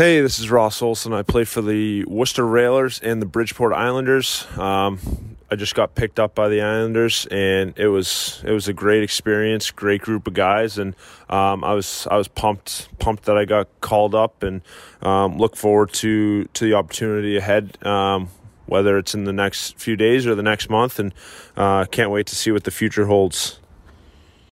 Hey, this is Ross Olsson. I play for the Worcester Railers and the Bridgeport Islanders. Um, I just got picked up by the Islanders, and it was it was a great experience, great group of guys, and um, I was I was pumped pumped that I got called up, and um, look forward to to the opportunity ahead. Um, whether it's in the next few days or the next month, and uh, can't wait to see what the future holds.